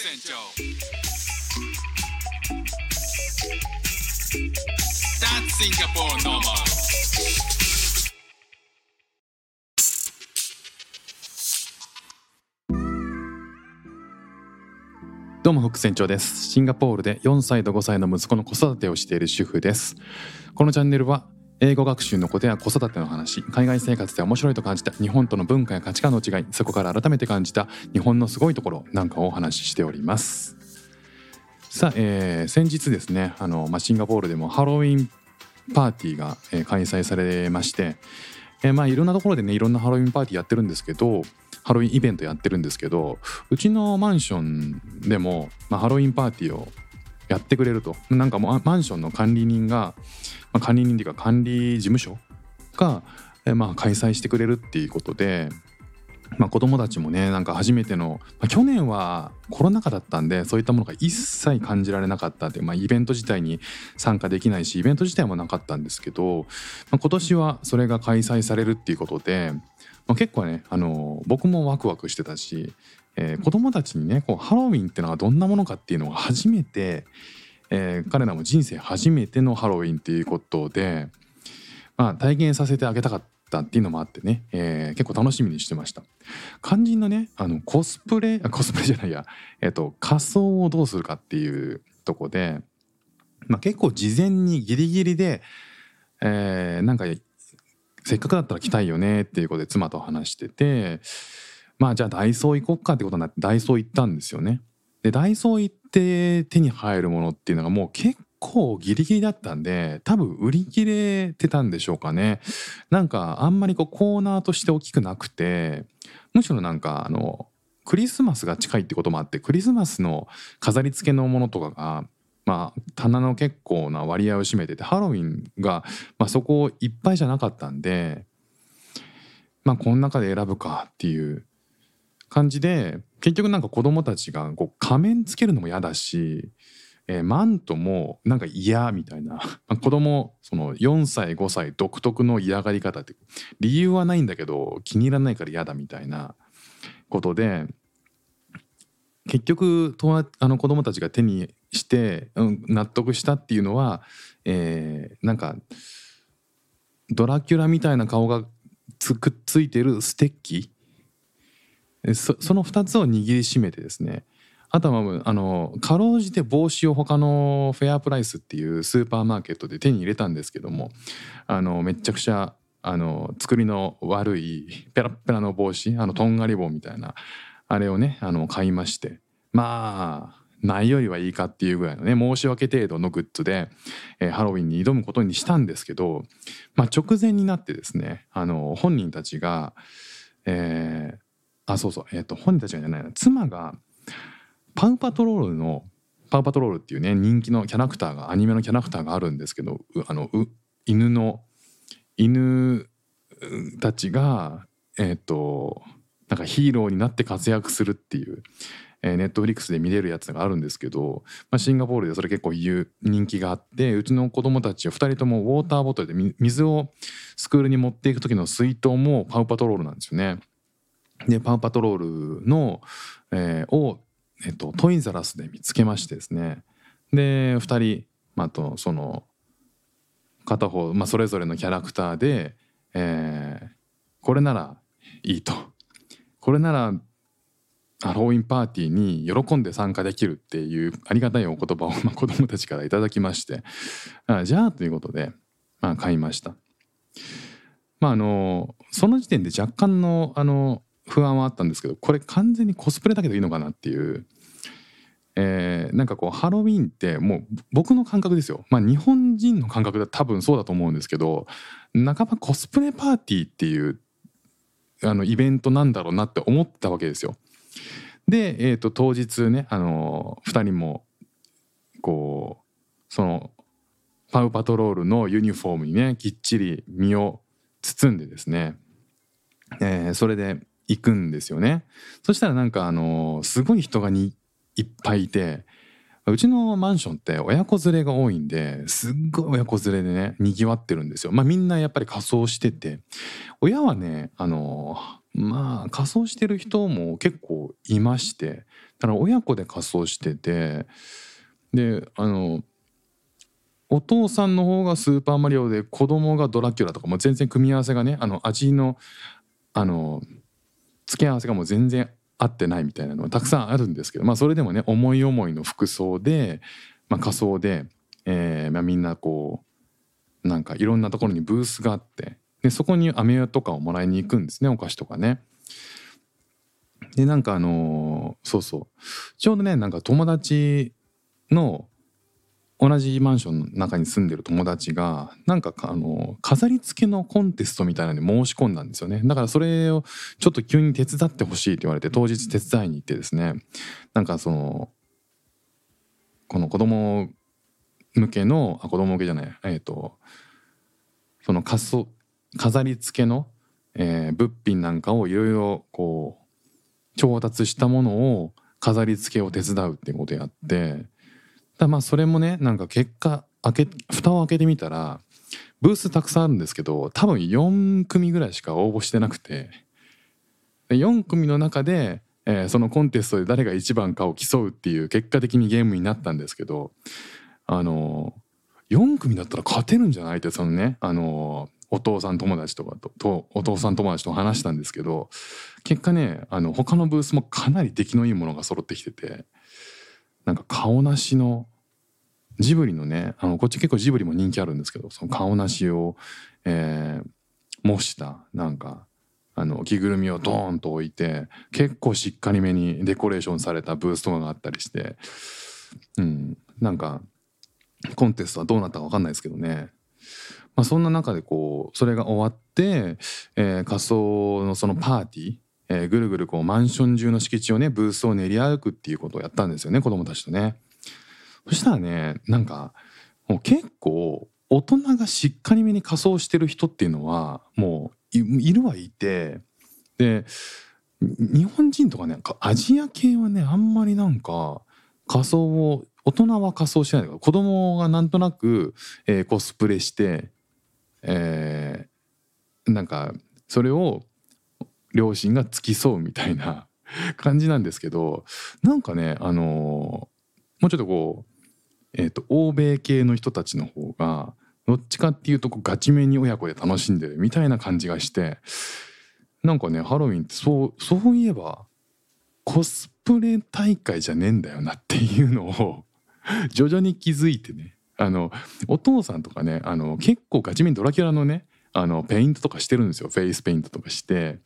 船長。That's Singapore normal. どうも副船長です。シンガポールで4歳と5歳の息子の子育てをしている主婦です。このチャンネルは英語学習のことや子育ての話海外生活で面白いと感じた日本との文化や価値観の違いそこから改めて感じた日本のすごいところなんかをお話ししております。さあ、えー先日ですねあの、まあ、シンガポールでもハロウィンパーティーが、えー開催されまして、えーまあいろんなところでねいろんなハロウィンパーティーやってるんですけどハロウィンイベントやってるんですけどうちのマンションでも、まあ、ハロウィンパーティーをやってくれると。なんかもうマンションの管理人が、まあ、管理人っていうか管理事務所が、えまあ、開催してくれるっていうことで、まあ、子供たちもねなんか初めての、まあ、去年はコロナ禍だったんでそういったものが一切感じられなかったっていう、まあ、イベント自体に参加できないしイベント自体もなかったんですけど、まあ、今年はそれが開催されるっていうことで、まあ、結構ねあの僕もワクワクしてたし、えー子供たちにねこうハロウィンってのがどんなものかっていうのが初めて、えー彼らも人生初めてのハロウィンっていうことで、まあ、体験させてあげたかったっていうのもあってね、えー結構楽しみにしてました。肝心のねあのコスプレコスプレじゃないや、えっと仮装をどうするかっていうとこで、まあ、結構事前にギリギリで、えーなんかせっかくだったら来たいよねっていうことで妻と話しててまあじゃあダイソー行こっかってことになってダイソー行ったんですよね。でダイソー行って手に入るものっていうのがもう結構ギリギリだったんで多分売り切れてたんでしょうかね。なんかあんまりこうコーナーとして大きくなくてむしろなんかあのクリスマスが近いってこともあってクリスマスの飾り付けのものとかがまあ棚の結構な割合を占めててハロウィンが、まあ、そこいっぱいじゃなかったんでまあこの中で選ぶかっていう感じで結局なんか子供たちがこう仮面つけるのも嫌だし、えーマントもなんか嫌みたいな。子供その4歳5歳独特の嫌がり方って理由はないんだけど気に入らないから嫌だみたいな。ことで結局友達あの子供たちが手にして、うん、納得したっていうのは、えーなんかドラキュラみたいな顔がつくっついてるステッキその2つを握りしめてですね。あとはあのかろうじて帽子を他のフェアプライスっていうスーパーマーケットで手に入れたんですけどもあのめちゃくちゃあの作りの悪いペラペラの帽子あのとんがり棒みたいなあれをねあの買いまして。まあないよりはいいかっていうぐらいのね申し訳程度のグッズで、えーハロウィンに挑むことにしたんですけど、まあ、直前になってですねあの本人たちが、えーあそうそう、えー、と本人たちがじゃないな妻がパウパトロールのパウパトロールっていうね人気のキャラクターがアニメのキャラクターがあるんですけどあの犬の犬たちがえっ、となんかヒーローになって活躍するっていう、えー、ネットフリックスで見れるやつがあるんですけど、まあ、シンガポールでそれ結構人気があってうちの子供たち2人ともウォーターボトルで水をスクールに持っていく時の水筒もパウパトロールなんですよね。でパウパトロールの、えーを、えっと、トインザラスで見つけましてですね。で2人、まあ、とその片方、まあ、それぞれのキャラクターで、えーこれならいいと。これならハロウィンパーティーに喜んで参加できるっていうありがたいお言葉を、まあ、子どもたちからいただきまして。あじゃあということで、まあ、買いました。まああのその時点で若干のあの不安はあったんですけどこれ完全にコスプレだけどいいのかなっていう、えーなんかこうハロウィンってもう僕の感覚ですよ。まあ日本人の感覚だ多分そうだと思うんですけど半ばコスプレパーティーっていうあのイベントなんだろうなって思ったわけですよ。で、えー、と当日ねあの2人もこうそのパウパトロールのユニフォームにねきっちり身を包んでですね、えーそれで行くんですよね。そしたらなんかあのすごい人がにいっぱいいてうちのマンションって親子連れが多いんですっごい親子連れでねにぎわってるんですよ。まあみんなやっぱり仮装してて親はねあのまあ仮装してる人も結構いましてだから親子で仮装しててであのお父さんの方がスーパーマリオで子供がドラキュラとかも全然組み合わせがねあの味のあの付け合わせがもう全然合ってないみたいなのがたくさんあるんですけどまあそれでもね思い思いの服装で、まあ、仮装で、えーまあ、みんなこうなんかいろんなところにブースがあってでそこに飴とかをもらいに行くんですねお菓子とかね。でなんかあのーそうそうちょうどねなんか友達の同じマンションの中に住んでる友達がなんかあの飾り付けのコンテストみたいなのに申し込んだんですよね。だからそれをちょっと急に手伝ってほしいって言われて当日手伝いに行ってですね。なんかそのこの子供向けのあ子供向けじゃないえっ、とその仮装飾り付けの、えー物品なんかをいろいろこう調達したものを飾り付けを手伝うってことやってだまあそれもねなんか結果開け蓋を開けてみたらブースたくさんあるんですけど多分4組ぐらいしか応募してなくて4組の中で、えーそのコンテストで誰が一番かを競うっていう結果的にゲームになったんですけどあの4組だったら勝てるんじゃないってそのねあのお父さん友達とかとお父さん友達と話したんですけど結果ねあの他のブースもかなり出来のいいものが揃ってきててなんか顔なしのジブリのねあのこっち結構ジブリも人気あるんですけどその顔なしを、えー模したなんかあの着ぐるみをドーンと置いて結構しっかりめにデコレーションされたブースとかがあったりして、うん、なんかコンテストはどうなったか分かんないですけどね。まあ、そんな中でこうそれが終わって、えー仮装のそのパーティー、えーぐるぐるこうマンション中の敷地をねブースを練り歩くっていうことをやったんですよね子供たちとね。そしたらねなんかもう結構大人がしっかりめに仮装してる人っていうのはもういるはいてで日本人とかねアジア系はねあんまりなんか仮装を大人は仮装しないんだけど子供がなんとなく、えーコスプレして、えーなんかそれを両親が付き添うみたいな 感じなんですけどなんかねあのもうちょっとこう、えー、と欧米系の人たちの方がどっちかっていうとこうガチめに親子で楽しんでるみたいな感じがしてなんかねハロウィンってそうそういえばコスプレ大会じゃねえんだよなっていうのを 徐々に気づいてね。あのお父さんとかねあの結構ガチめにドラキュラのねあのペイントとかしてるんですよ。フェイスペイントとかして。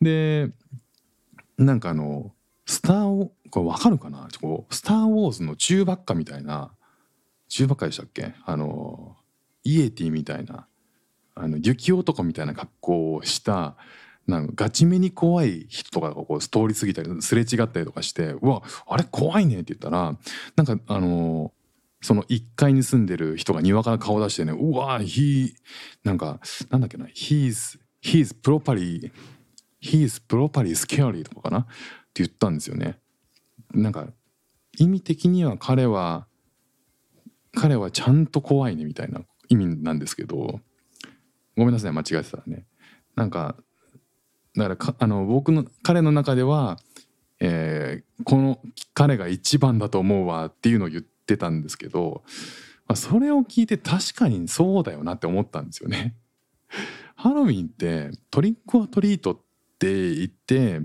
でなんかあのスターをこれわかるかな？こうスター・ウォーズの中ばっかみたいな。中ばっかでしたっけ？あのイエティみたいな。あの雪男みたいな格好をしたなんかガチめに怖い人とかがこう通り過ぎたりすれ違ったりとかして「うわあれ怖いね」って言ったらなんかあのその1階に住んでる人が庭から顔出してね「うわ he なんかなんだっけな he's he's properly he's properly scary」とかかな？って言ったんですよね。なんか意味的には彼は彼はちゃんと怖いねみたいな意味なんですけどごめんなさい間違えてたらねなんかだからあの僕の彼の中では、えーこの彼が一番だと思うわっていうのを言ってたんですけど、まあ、それを聞いて確かにそうだよなって思ったんですよね。ハロウィンってトリックオアトリートって言って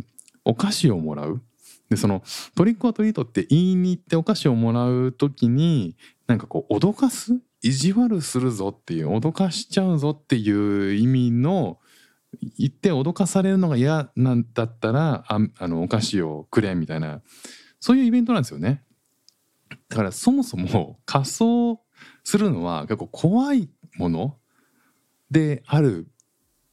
お菓子をもらうでそのトリックオアトリートって言いに行ってお菓子をもらう時になんかこう脅かす？意地悪するぞっていう脅かしちゃうぞっていう意味の言って脅かされるのが嫌なんだったらああのお菓子をくれみたいなそういうイベントなんですよね。だからそもそも仮装するのは結構怖いものである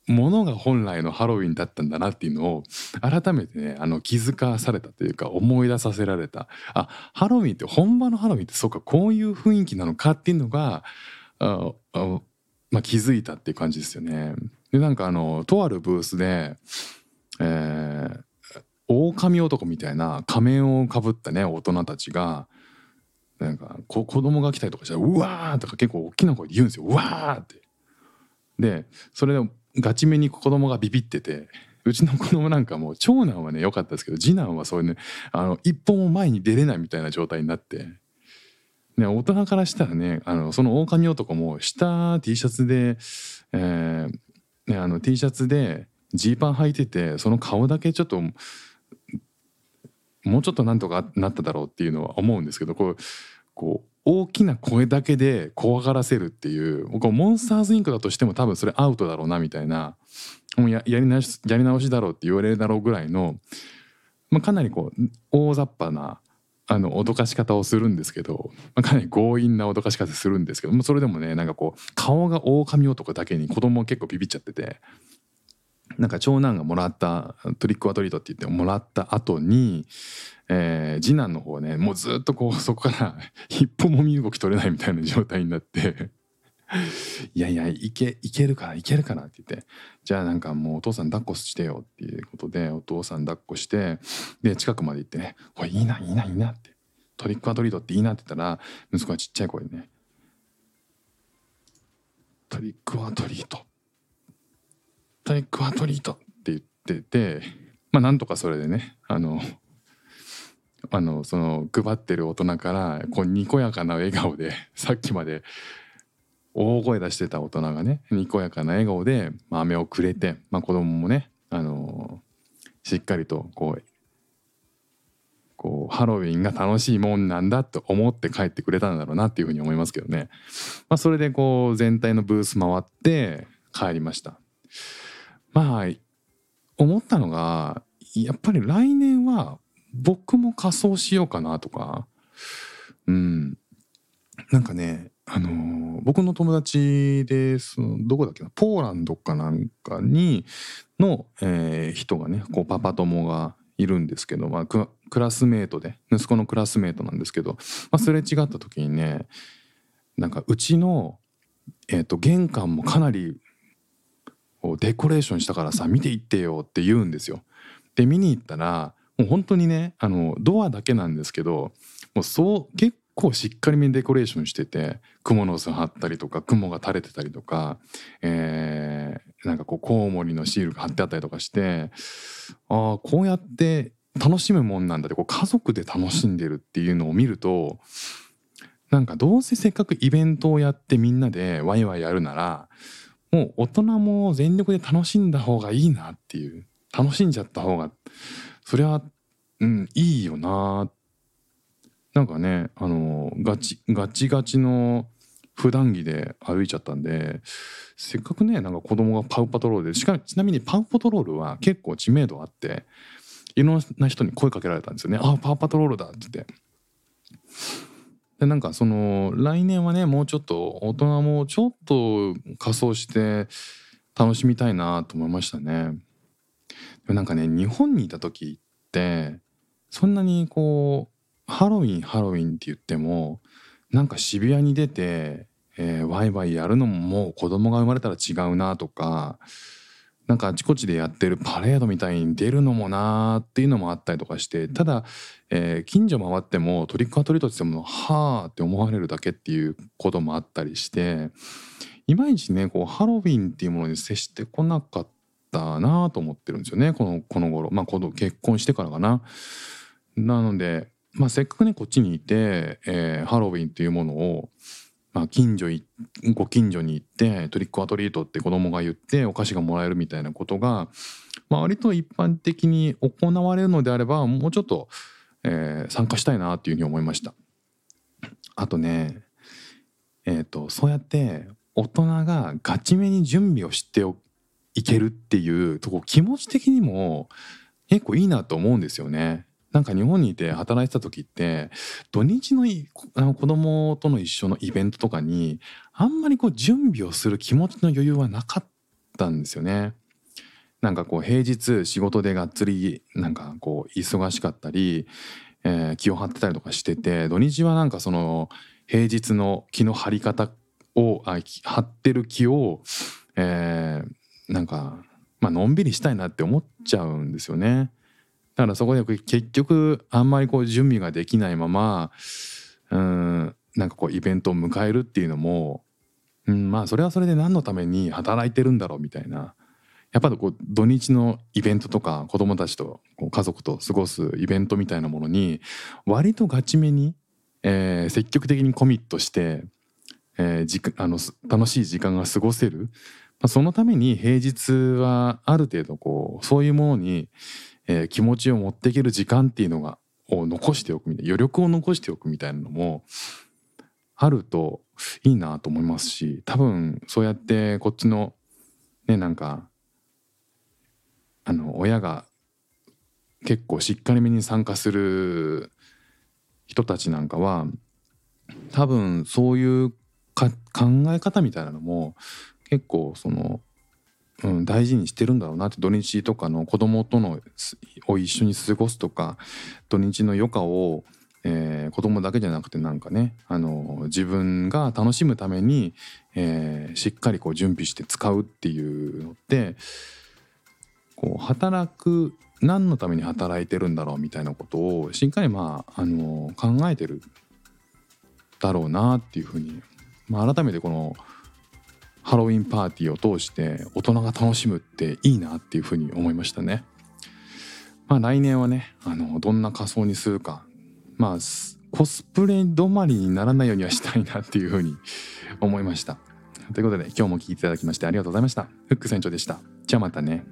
ものが本来のハロウィンだったんだなっていうのを改めてねあの気づかされたというか思い出させられたあハロウィンって本場のハロウィンってそうかこういう雰囲気なのかっていうのがああまあ、気づいたっていう感じですよね。でなんかあのとあるブースで、えー、狼男みたいな仮面をかぶったね大人たちがなんか子供が来たりとかしたら「うわー!」とか結構大きな声で言うんですよ「うわー!」って。でそれでガチめに子供がビビってて「うちの子供なんかもう長男はね良かったですけど次男はそういうねあの一歩も前に出れないみたいな状態になって。ね、大人からしたらねあのその狼男も下 T シャツで、えーね、あの T シャツでジーパン履いててその顔だけちょっともうちょっとなんとかなっただろうっていうのは思うんですけどこうこう大きな声だけで怖がらせるっていうこうモンスターズインクだとしても多分それアウトだろうなみたいなもうややり直しやり直しだろうって言われるだろうぐらいの、まあ、かなりこう大雑把なあの脅かし方をするんですけど、まあ、かなり強引な脅かし方するんですけどもそれでもねなんかこう顔が狼男だけに子供結構ビビっちゃっててなんか長男がもらったトリックアトリートって言ってもらった後に、えー次男の方ねもうずっとこう そこから一歩も身動き取れないみたいな状態になって。いやいやいけいけるからいけるからって言って。じゃあなんかもうお父さん抱っこしてよっていうことでお父さん抱っこしてで近くまで行ってね「これいいないいないいな」って「トリックアトリートっていいな」って言ったら息子がちっちゃい声でね「トリックアトリート。トリックアトリート」って言っててまあなんとかそれでねあのあのその配ってる大人からこうにこやかな笑顔でさっきまで大声出してた大人がねにこやかな笑顔で飴をくれて、まあ、子供もねあのしっかりとこうこうハロウィンが楽しいもんなんだと思って帰ってくれたんだろうなっていうふうに思いますけどね、まあ、それでこう全体のブース回って帰りました。まあ思ったのがやっぱり来年は僕も仮装しようかなとか。うん。なんかねあの僕の友達でそのどこだっけな？ポーランドかなんかにの、えー人がねこうパパ友がいるんですけど、まあ、クラスメートで息子のクラスメートなんですけど、まあ、すれ違った時にねなんかうちの、えー、と玄関もかなりデコレーションしたからさ見ていってよって言うんですよ。で見に行ったらもう本当にねあのドアだけなんですけどもうそう結構しっかりめにデコレーションしててクモの巣貼ったりとか雲が垂れてたりとか、えーなんかこうコウモリのシールが貼ってあったりとかしてああこうやって楽しむもんなんだってこう家族で楽しんでるっていうのを見るとなんかどうせせっかくイベントをやってみんなでワイワイやるならもう大人も全力で楽しんだ方がいいなっていう。楽しんじゃった方がそれはうんいいよな。なんかねあのガチガチガチの普段着で歩いちゃったんでせっかくねなんか子供がパウパトロールでしかもちなみにパウパトロールは結構知名度あっていろんな人に声かけられたんですよね「あパウパトロールだ」って言って。でなんかその来年はねもうちょっと大人もちょっと仮装して楽しみたいなと思いましたね。でもなんかね日本にいた時ってそんなにこうハロウィンハロウィンって言ってもなんか渋谷に出て、えーワイワイやるのももう子供が生まれたら違うなとかなんかあちこちでやってるパレードみたいに出るのもなーっていうのもあったりとかしてただ、えー近所回ってもトリックアトリートって言ってもはあって思われるだけっていうこともあったりしていまいちねこうハロウィンっていうものに接してこなかったなと思ってるんですよねこのこの頃まあこの結婚してからかな。なので、まあ、せっかくねこっちにいて、えーハロウィンっていうものを、まあ、近所ご近所に行ってトリックアトリートって子供が言ってお菓子がもらえるみたいなことが、まあ、割と一般的に行われるのであればもうちょっと、えー参加したいなっていうふうに思いました。あとねえー、とそうやって大人がガチめに準備をしていけるっていうとこ気持ち的にも結構いいなと思うんですよね。なんか日本にいて働いてた時って土日のいあの子供との一緒のイベントとかにあんまりこう準備をする気持ちの余裕はなかったんですよね。なんかこう平日仕事でがっつりなんかこう忙しかったり、えー気を張ってたりとかしてて土日はなんかその平日の気の張り方をあ張ってる気を、えーなんか、まあのんびりしたいなって思っちゃうんですよね。だからそこで結局あんまりこう準備ができないままうんなんかこうイベントを迎えるっていうのも、うん、まあそれはそれで何のために働いてるんだろうみたいな。やっぱりこう土日のイベントとか子供たちと家族と過ごすイベントみたいなものに割とガチめに、えー積極的にコミットして、えーあの楽しい時間が過ごせる、そのために平日はある程度こうそういうものに、えー気持ちを持っていける時間っていうのがを残しておくみたいな余力を残しておくみたいなのもあるといいなと思いますし多分そうやってこっちのねなんかあの親が結構しっかりめに参加する人たちなんかは多分そういう考え方みたいなのも結構その、うん、大事にしてるんだろうなって土日とかの子供とのを一緒に過ごすとか土日の余暇を、えー子供だけじゃなくてなんかねあの自分が楽しむために、えーしっかりこう準備して使うっていうのってこう働く何のために働いてるんだろうみたいなことをしっかりまああの考えてるだろうなっていうふうに、まあ、改めてこのハロウィンパーティーを通して大人が楽しむっていいなっていうふうに思いましたね。まあ来年はねあのどんな仮装にするかまあコスプレ止まりにならないようにはしたいなっていうふうに思いました。ということで今日も聞いていただきましてありがとうございました。フック船長でした。じゃあまたね。